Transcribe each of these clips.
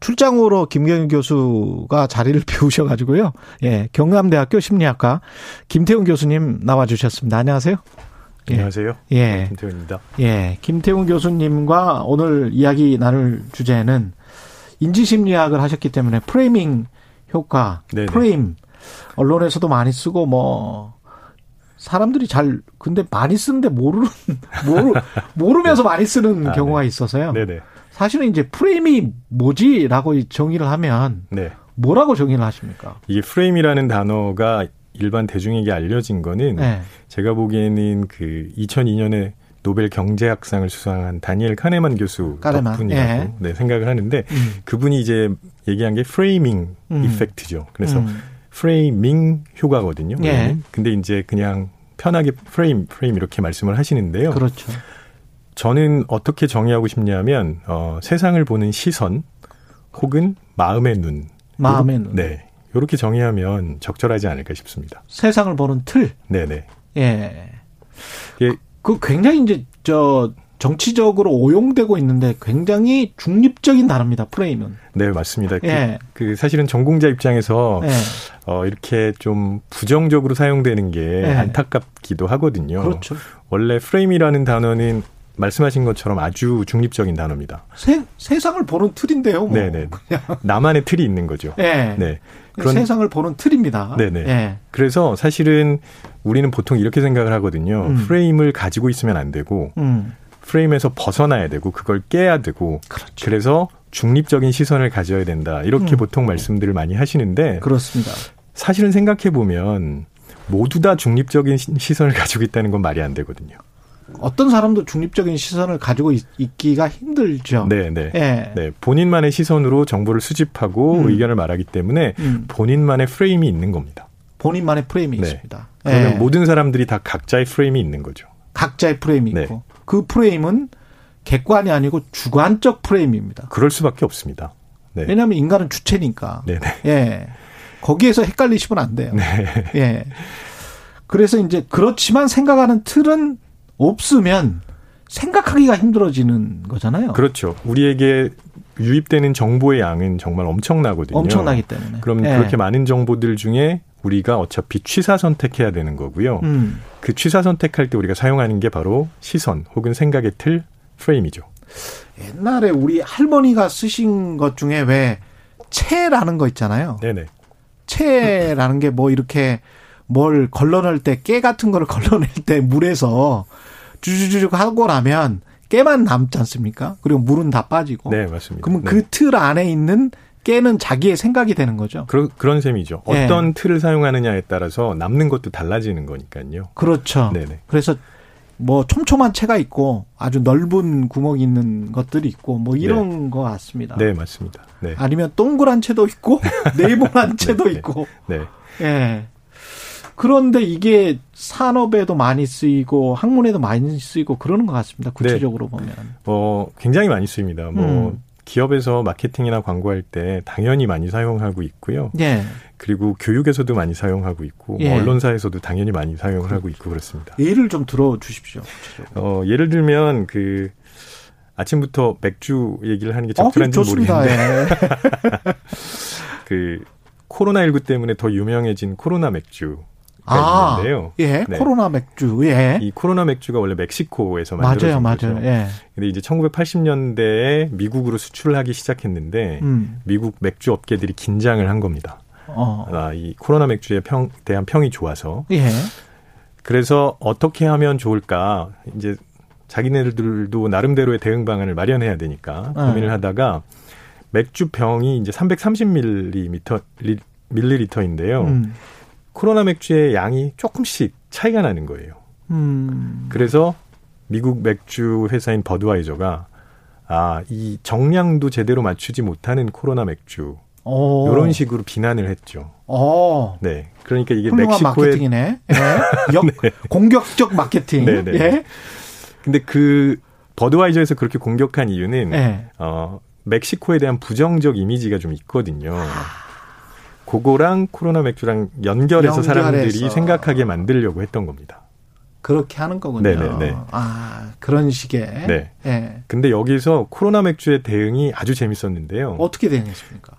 출장으로 김경윤 교수가 자리를 비우셔가지고요. 예, 경남대학교 심리학과 김태훈 교수님 나와주셨습니다. 안녕하세요. 예. 안녕하세요. 예. 김태훈입니다. 예. 김태훈 교수님과 오늘 이야기 나눌 주제는 인지심리학을 하셨기 때문에 프레이밍 효과, 네네. 프레임, 언론에서도 많이 쓰고 뭐, 사람들이 잘 근데 많이 쓰는데 모르는 모르 모르면서 많이 쓰는 아, 경우가 네. 있어서요. 네네. 사실은 이제 프레임이 뭐지라고 정의를 하면 네. 뭐라고 정의를 하십니까? 이게 프레임이라는 단어가 일반 대중에게 알려진 거는 네. 제가 보기에는 그 2002년에 노벨 경제학상을 수상한 다니엘 카네만 교수 카네만. 덕분이라고 예. 네, 생각을 하는데 음. 그분이 이제 얘기한 게 framing 음. effect죠. 그래서 음. framing 효과거든요. 예. 근데 이제 그냥 편하게 프레임 프레임 이렇게 말씀을 하시는데요. 그렇죠. 저는 어떻게 정의하고 싶냐면 어, 세상을 보는 시선 혹은 마음의 눈. 마음의 눈. 네. 이렇게 정의하면 적절하지 않을까 싶습니다. 세상을 보는 틀. 네네. 예. 예. 그 굉장히 이제 저 정치적으로 오용되고 있는데 굉장히 중립적인 단어입니다. 프레임은. 네, 맞습니다. 그, 예. 그, 그 사실은 전공자 입장에서 예. 어 이렇게 좀 부정적으로 사용되는 게 예. 안타깝기도 하거든요. 그렇죠. 원래 프레임이라는 단어는 말씀하신 것처럼 아주 중립적인 단어입니다. 세, 세상을 보는 틀인데요. 뭐. 네네. 나만의 틀이 있는 거죠. 네. 네. 그런 세상을 보는 틀입니다. 네네. 네. 그래서 사실은 우리는 보통 이렇게 생각을 하거든요. 음. 프레임을 가지고 있으면 안 되고 음. 프레임에서 벗어나야 되고 그걸 깨야 되고 그렇죠. 그래서 중립적인 시선을 가져야 된다. 이렇게 음. 보통 말씀들을 많이 하시는데 그렇습니다. 사실은 생각해 보면 모두 다 중립적인 시선을 가지고 있다는 건 말이 안 되거든요. 어떤 사람도 중립적인 시선을 가지고 있, 기가 힘들죠. 네, 네. 네. 네. 본인만의 시선으로 정보를 수집하고 음. 의견을 말하기 때문에 음. 본인만의 프레임이 있는 겁니다. 본인만의 프레임이 네. 있습니다. 그러면 네. 모든 사람들이 다 각자의 프레임이 있는 거죠. 각자의 프레임이 네. 있고 그 프레임은 객관이 아니고 주관적 프레임입니다. 그럴 수밖에 없습니다. 네. 왜냐하면 인간은 주체니까. 네네. 네. 예. 거기에서 헷갈리시면 안 돼요. 네. 예. 그래서 이제 그렇지만 생각하는 틀은 없으면 생각하기가 힘들어지는 거잖아요. 그렇죠. 우리에게 유입되는 정보의 양은 정말 엄청나거든요. 엄청나기 때문에. 그럼 예. 그렇게 많은 정보들 중에 우리가 어차피 취사 선택해야 되는 거고요. 음. 그 취사 선택할 때 우리가 사용하는 게 바로 시선 혹은 생각의 틀 프레임이죠. 옛날에 우리 할머니가 쓰신 것 중에 왜 채라는 거 있잖아요. 네네. 채라는 게 뭐 이렇게 뭘 걸러낼 때 깨 같은 거를 걸러낼 때 물에서 주주주죽 하고 나면 깨만 남지 않습니까? 그리고 물은 다 빠지고. 네, 맞습니다. 그러면 네. 그틀 안에 있는 깨는 자기의 생각이 되는 거죠. 그런 그런 셈이죠. 네. 어떤 틀을 사용하느냐에 따라서 남는 것도 달라지는 거니까요. 그렇죠. 네네. 그래서 뭐 촘촘한 채가 있고 아주 넓은 구멍이 있는 것들이 있고 뭐 이런 네. 것 같습니다. 네, 맞습니다. 네. 아니면 동그란 채도 있고 네모난 채도 네, 있고. 네. 예. 그런데 이게 산업에도 많이 쓰이고 학문에도 많이 쓰이고 그러는 것 같습니다. 구체적으로 네. 보면. 어, 굉장히 많이 쓰입니다. 뭐 음. 기업에서 마케팅이나 광고할 때 당연히 많이 사용하고 있고요. 예. 그리고 교육에서도 많이 사용하고 있고 예. 언론사에서도 당연히 많이 사용을 하고 있고 그렇습니다. 예를 좀 들어 주십시오. 어, 예를 들면 그 아침부터 맥주 얘기를 하는 게 적절한지 어, 모르겠는데. 예. 그 코로나19 때문에 더 유명해진 코로나 맥주. 아, 있는데요. 예, 네. 코로나 맥주. 예. 이 코로나 맥주가 원래 멕시코에서 만들어진 맞아요, 거죠. 맞아요. 예. 근데 이제 1980년대에 미국으로 수출을 하기 시작했는데 음. 미국 맥주 업계들이 긴장을 한 겁니다. 어. 아, 이 코로나 맥주에 평, 대한 평이 좋아서. 예. 그래서 어떻게 하면 좋을까? 이제 자기네들도 나름대로의 대응 방안을 마련해야 되니까 네. 고민을 하다가 맥주 병이 이제 330ml 밀리리터인데요. 음. 코로나 맥주의 양이 조금씩 차이가 나는 거예요. 음. 그래서 미국 맥주 회사인 버드와이저가 아, 이 정량도 제대로 맞추지 못하는 코로나 맥주 오. 이런 식으로 비난을 했죠. 오. 네. 그러니까 이게 멕시코의 마케팅이네. 예. 역, 네. 공격적 마케팅. 네네. 네. 예. 근데 그 버드와이저에서 그렇게 공격한 이유는 네. 어 멕시코에 대한 부정적 이미지가 좀 있거든요. 그거랑 코로나 맥주랑 연결해서, 연결해서 사람들이 생각하게 만들려고 했던 겁니다. 그렇게 하는 거군요. 네네네. 아 그런 식의. 네. 네. 근데 여기서 코로나 맥주의 대응이 아주 재밌었는데요. 어떻게 대응했습니까?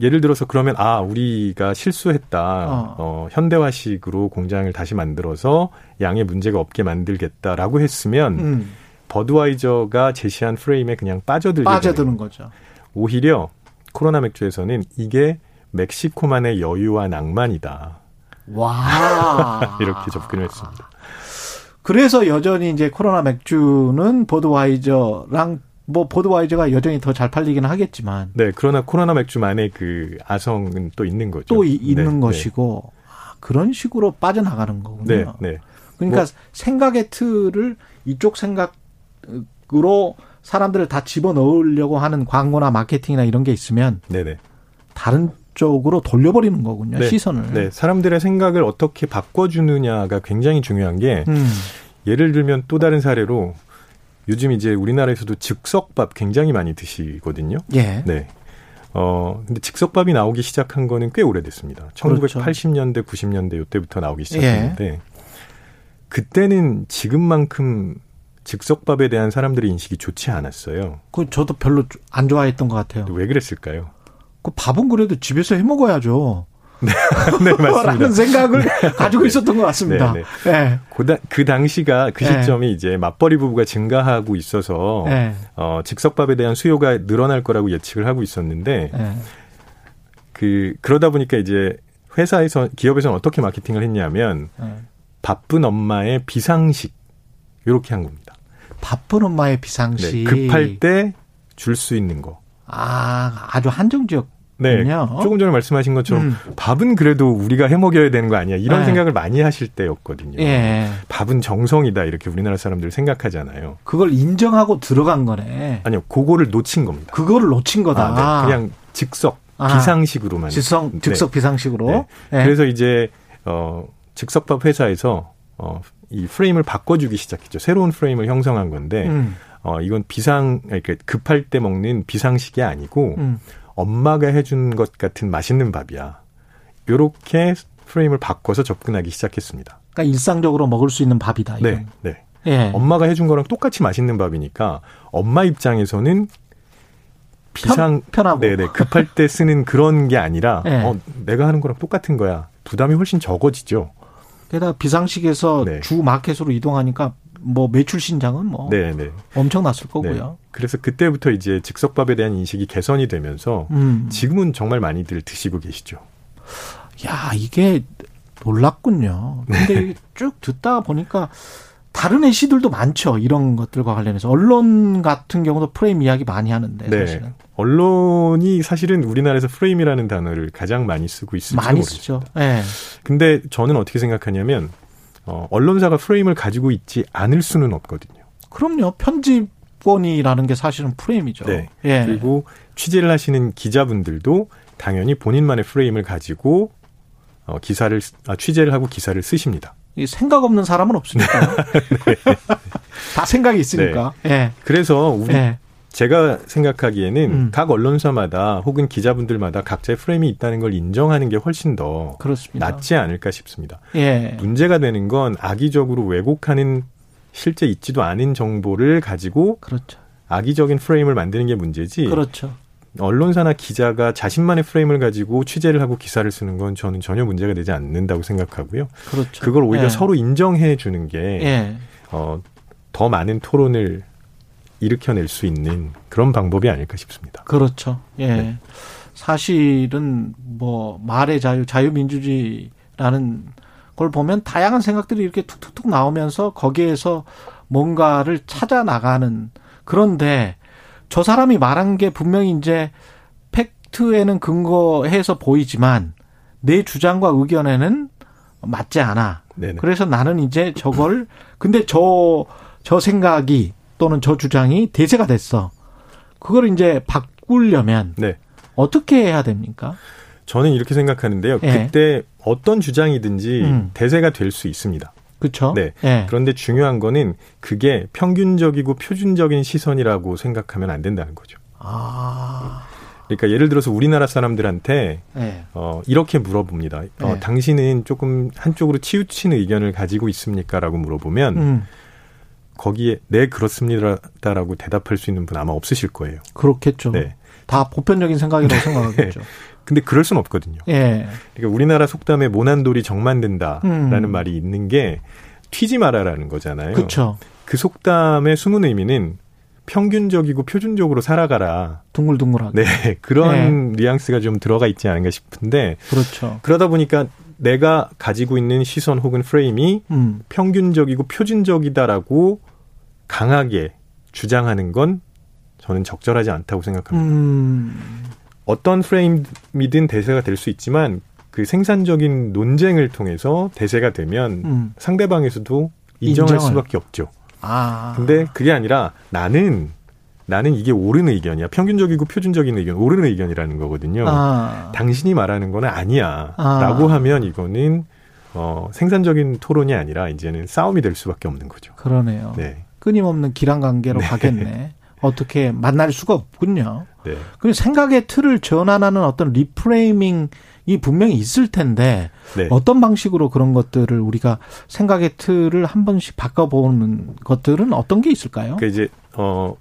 예를 들어서 그러면 아 우리가 실수했다. 어. 어 현대화식으로 공장을 다시 만들어서 양의 문제가 없게 만들겠다라고 했으면 음. 버드와이저가 제시한 프레임에 그냥 빠져들게 빠져드는 거죠. 오히려 코로나 맥주에서는 이게 멕시코만의 여유와 낭만이다. 와 이렇게 접근을 했습니다. 그래서 여전히 이제 코로나 맥주는 버드와이저랑 뭐 보드와이저가 여전히 더 잘 팔리기는 하겠지만. 네, 그러나 코로나 맥주만의 그 아성은 또 있는 거죠. 또 이, 있는 네, 네. 것이고 네. 그런 식으로 빠져나가는 거군요. 네, 네. 그러니까 뭐, 생각의 틀을 이쪽 생각으로 사람들을 다 집어 넣으려고 하는 광고나 마케팅이나 이런 게 있으면 네네. 다른 쪽으로 돌려버리는 거군요. 네, 시선을. 네, 사람들의 생각을 어떻게 바꿔주느냐가 굉장히 중요한 게 음. 예를 들면 또 다른 사례로 요즘 이제 우리나라에서도 즉석밥 굉장히 많이 드시거든요. 예. 네. 어, 근데 즉석밥이 나오기 시작한 거는 꽤 오래됐습니다. 1980년대, 90년대 요때부터 나오기 시작했는데 예. 그때는 지금만큼 즉석밥에 대한 사람들의 인식이 좋지 않았어요. 그 저도 별로 안 좋아했던 것 같아요. 왜 그랬을까요? 그 밥은 그래도 집에서 해 먹어야죠. 네, 네 맞습니다. 라는 생각을 네. 가지고 있었던 것 같습니다. 네, 네. 네. 그, 다, 그 당시가 그 네. 시점이 이제 맞벌이 부부가 증가하고 있어서 네. 어, 즉석밥에 대한 수요가 늘어날 거라고 예측을 하고 있었는데 네. 그 그러다 보니까 이제 회사에서 기업에서는 어떻게 마케팅을 했냐면 네. 바쁜 엄마의 비상식 이렇게 한 겁니다. 바쁜 엄마의 비상식. 네, 급할 때 줄 수 있는 거. 아, 아주 한정적 네. 조금 전에 말씀하신 것처럼 음. 밥은 그래도 우리가 해 먹여야 되는 거 아니야. 이런 네. 생각을 많이 하실 때였거든요. 예. 밥은 정성이다. 이렇게 우리나라 사람들 생각하잖아요. 그걸 인정하고 들어간 거네. 아니요. 그거를 놓친 겁니다. 그거를 놓친 거다. 아, 네. 그냥 즉석 아. 비상식으로만. 즉석 네. 즉석 비상식으로. 네. 네. 그래서 이제 어 즉석밥 회사에서 어이 프레임을 바꿔 주기 시작했죠. 새로운 프레임을 형성한 건데 음. 어 이건 비상 그러니까 급할 때 먹는 비상식이 아니고 음. 엄마가 해준 것 같은 맛있는 밥이야. 요렇게 프레임을 바꿔서 접근하기 시작했습니다. 그러니까 일상적으로 먹을 수 있는 밥이다. 이건. 네, 네. 예. 엄마가 해준 거랑 똑같이 맛있는 밥이니까 엄마 입장에서는 비상 편, 하고 네네 급할 때 쓰는 그런 게 아니라 예. 어, 내가 하는 거랑 똑같은 거야 부담이 훨씬 적어지죠. 게다가 비상식에서 네. 주 마켓으로 이동하니까 뭐 매출 신장은 뭐 네네. 네. 엄청났을 거고요. 네. 그래서 그때부터 이제 즉석밥에 대한 인식이 개선이 되면서 음. 지금은 정말 많이들 드시고 계시죠. 야 이게 놀랍군요. 근데 네. 쭉 듣다 보니까 다른 애시들도 많죠. 이런 것들과 관련해서 언론 같은 경우도 프레임 이야기 많이 하는데 네. 사실은 언론이 사실은 우리나라에서 프레임이라는 단어를 가장 많이 쓰고 있을지 많이 모르겠습니다. 쓰죠. 네. 근데 저는 어떻게 생각하냐면 어, 언론사가 프레임을 가지고 있지 않을 수는 없거든요. 그럼요. 편집권이라는 게 사실은 프레임이죠. 네. 예. 그리고 취재를 하시는 기자분들도 당연히 본인만의 프레임을 가지고 어, 기사를 아, 취재를 하고 기사를 쓰십니다. 생각 없는 사람은 없으니까. 네. 다 생각이 있으니까. 네. 예. 그래서 우리 예. 제가 생각하기에는 음. 각 언론사마다 혹은 기자분들마다 각자의 프레임이 있다는 걸 인정하는 게 훨씬 더 그렇습니다. 낫지 않을까 싶습니다. 예. 문제가 되는 건 악의적으로 왜곡하는 실제 있지도 않은 정보를 가지고 그렇죠. 악의적인 프레임을 만드는 게 문제지. 그렇죠. 언론사나 기자가 자신만의 프레임을 가지고 취재를 하고 기사를 쓰는 건 저는 전혀 문제가 되지 않는다고 생각하고요. 그렇죠. 그걸 오히려 예. 서로 인정해 주는 게 예. 어, 더 많은 토론을 일으켜낼 수 있는 그런 방법이 아닐까 싶습니다. 그렇죠. 예. 네. 사실은 뭐 말의 자유, 자유민주주의라는 걸 보면 다양한 생각들이 이렇게 툭툭툭 나오면서 거기에서 뭔가를 찾아 나가는 그런데 저 사람이 말한 게 분명히 이제 팩트에는 근거해서 보이지만 내 주장과 의견에는 맞지 않아. 네네. 그래서 나는 이제 저걸 근데 저저 생각이 또는 저 주장이 대세가 됐어. 그걸 이제 바꾸려면 네. 어떻게 해야 됩니까? 저는 이렇게 생각하는데요. 예. 그때 어떤 주장이든지 음. 대세가 될 수 있습니다. 그렇죠. 네. 예. 그런데 중요한 거는 그게 평균적이고 표준적인 시선이라고 생각하면 안 된다는 거죠. 아. 그러니까 예를 들어서 우리나라 사람들한테 네. 어, 이렇게 물어봅니다. 어, 네. 당신은 조금 한쪽으로 치우친 의견을 가지고 있습니까?라고 물어보면 음. 거기에 네 그렇습니다라고 대답할 수 있는 분 아마 없으실 거예요. 그렇겠죠. 네. 다 보편적인 생각이라고 네. 생각하겠죠. 근데 그럴 수는 없거든요. 예. 그러니까 우리나라 속담에 모난돌이 정만든다라는 음. 말이 있는 게 튀지 마라라는 거잖아요. 그렇죠. 그 속담의 숨은 의미는 평균적이고 표준적으로 살아가라. 둥글둥글하게. 네. 그런 네. 뉘앙스가 좀 들어가 있지 않은가 싶은데. 그렇죠. 그러다 보니까 내가 가지고 있는 시선 혹은 프레임이 음. 평균적이고 표준적이다라고 강하게 주장하는 건 저는 적절하지 않다고 생각합니다. 음. 어떤 프레임이든 대세가 될 수 있지만 그 생산적인 논쟁을 통해서 대세가 되면 음. 상대방에서도 인정할 인정을. 수밖에 없죠. 아. 근데 그게 아니라 나는 나는 이게 옳은 의견이야. 평균적이고 표준적인 의견, 옳은 의견이라는 거거든요. 아. 당신이 말하는 거는 아니야. 아. 라고 하면 이거는 어, 생산적인 토론이 아니라 이제는 싸움이 될 수밖에 없는 거죠. 그러네요. 네. 끊임없는 길항 관계로 네. 가겠네. 어떻게 만날 수가 없군요. 네. 그 생각의 틀을 전환하는 어떤 reframing이 분명히 있을 텐데 네. 어떤 방식으로 그런 것들을 우리가 생각의 틀을 한 번씩 바꿔보는 것들은 어떤 게 있을까요? 그 이제 어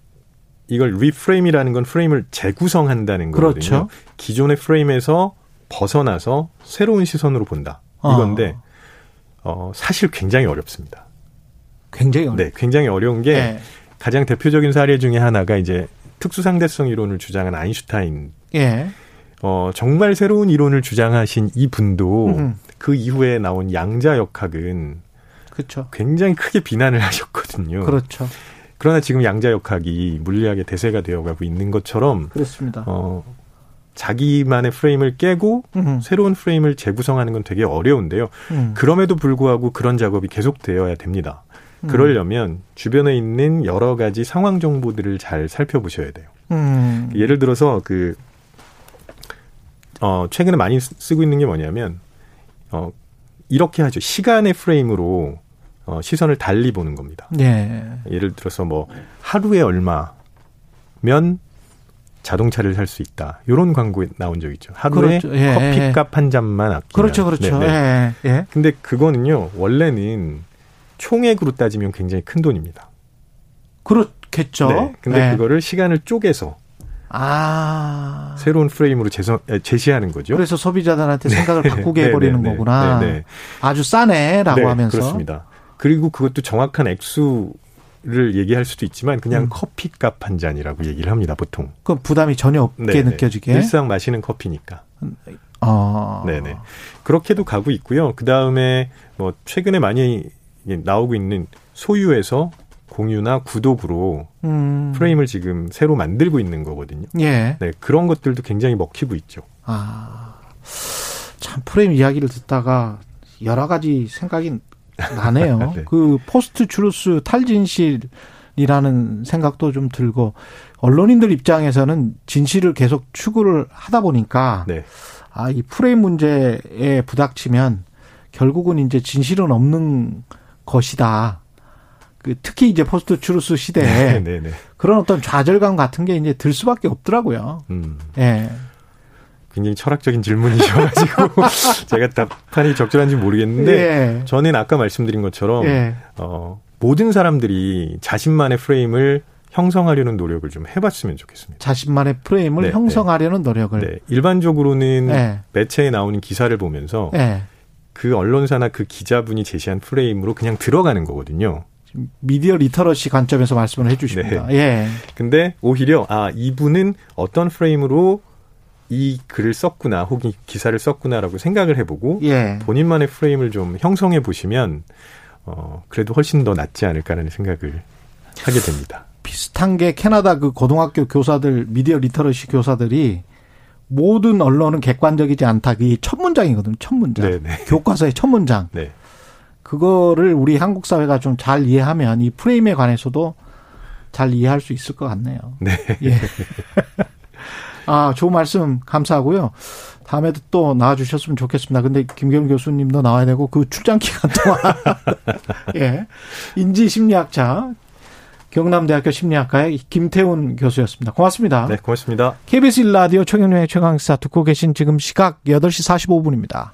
이걸 reframe이라는 건 프레임을 재구성한다는 거거든요. 그렇죠. 기존의 프레임에서 벗어나서 새로운 시선으로 본다. 아. 이건데 어, 사실 굉장히 어렵습니다. 굉장히 어렵. 네, 굉장히 어려운 게 네. 가장 대표적인 사례 중에 하나가 이제 특수상대성 이론을 주장한 아인슈타인. 예. 어, 정말 새로운 이론을 주장하신 이 분도 음. 그 이후에 나온 양자 역학은 그렇죠. 굉장히 크게 비난을 하셨거든요. 그렇죠. 그러나 지금 양자 역학이 물리학의 대세가 되어가고 있는 것처럼 그렇습니다. 어, 자기만의 프레임을 깨고 음. 새로운 프레임을 재구성하는 건 되게 어려운데요. 음. 그럼에도 불구하고 그런 작업이 계속되어야 됩니다. 음. 그러려면 주변에 있는 여러 가지 상황 정보들을 잘 살펴보셔야 돼요. 음. 예를 들어서 그 어, 최근에 많이 쓰고 있는 게 뭐냐면, 어, 이렇게 하죠. 시간의 프레임으로 어, 시선을 달리 보는 겁니다. 네. 예를 들어서 뭐, 하루에 얼마면 자동차를 살 수 있다. 이런 광고에 나온 적 있죠. 하루에 그렇죠. 예, 커피값 한 잔만 아끼면. 그렇죠, 그렇죠. 네, 네. 예. 근데 그거는요, 원래는 총액으로 따지면 굉장히 큰 돈입니다. 그렇겠죠. 네. 근데 네. 그거를 시간을 쪼개서 아. 새로운 프레임으로 제서, 제시하는 거죠. 그래서 소비자들한테 생각을 네. 바꾸게 해버리는 네, 네, 거구나. 네, 아주 싸네라고 하면서. 그렇습니다. 그리고 그것도 정확한 액수 를 얘기할 수도 있지만 그냥 음. 커피값 한 잔이라고 얘기를 합니다, 보통. 그 부담이 전혀 없게 느껴지게. 일상 마시는 커피니까. 아. 네네. 그렇게도 가고 있고요. 그 다음에 뭐 최근에 많이 나오고 있는 소유에서 공유나 구독으로 음. 프레임을 지금 새로 만들고 있는 거거든요. 예. 네, 그런 것들도 굉장히 먹히고 있죠. 아, 참 프레임 이야기를 듣다가 여러 가지 생각이 나네요. 네. 그 post-truth 탈진실이라는 생각도 좀 들고 언론인들 입장에서는 진실을 계속 추구를 하다 보니까 네. 아, 이 프레임 문제에 부닥치면 결국은 이제 진실은 없는 것이다. 그 특히 이제 post-truth 시대에 네, 네, 네. 그런 어떤 좌절감 같은 게 이제 들 수밖에 없더라고요. 음. 예. 굉장히 철학적인 질문이셔가지고 제가 답변이 적절한지 모르겠는데 예. 저는 아까 말씀드린 것처럼 예. 어, 모든 사람들이 자신만의 프레임을 형성하려는 노력을 좀 해봤으면 좋겠습니다. 자신만의 프레임을 네, 형성하려는 네. 노력을. 네. 일반적으로는 네. 매체에 나오는 기사를 보면서 네. 그 언론사나 그 기자분이 제시한 프레임으로 그냥 들어가는 거거든요. media literacy 관점에서 말씀을 해주십니다. 네. 예. 근데 오히려 아 이분은 어떤 프레임으로 이 글을 썼구나 혹은 기사를 썼구나라고 생각을 해보고 예. 본인만의 프레임을 좀 형성해 보시면 어 그래도 훨씬 더 낫지 않을까라는 생각을 하게 됩니다. 비슷한 게 캐나다 그 고등학교 교사들 media literacy 교사들이 모든 언론은 객관적이지 않다. 그게 첫 문장이거든요. 첫 문장. 네네. 교과서의 첫 문장. 네. 그거를 우리 한국 사회가 좀 잘 이해하면 이 프레임에 관해서도 잘 이해할 수 있을 것 같네요. 네. 예. 아, 좋은 말씀 감사하고요. 다음에도 또 나와주셨으면 좋겠습니다. 근데 김경 교수님도 나와야 되고 그 출장 기간 동안 예 인지 심리학자 경남대학교 심리학과의 김태훈 교수였습니다. 고맙습니다. 네, 고맙습니다. KBS 1라디오 청년의 최강시사 듣고 계신 지금 시각 8시 45분입니다.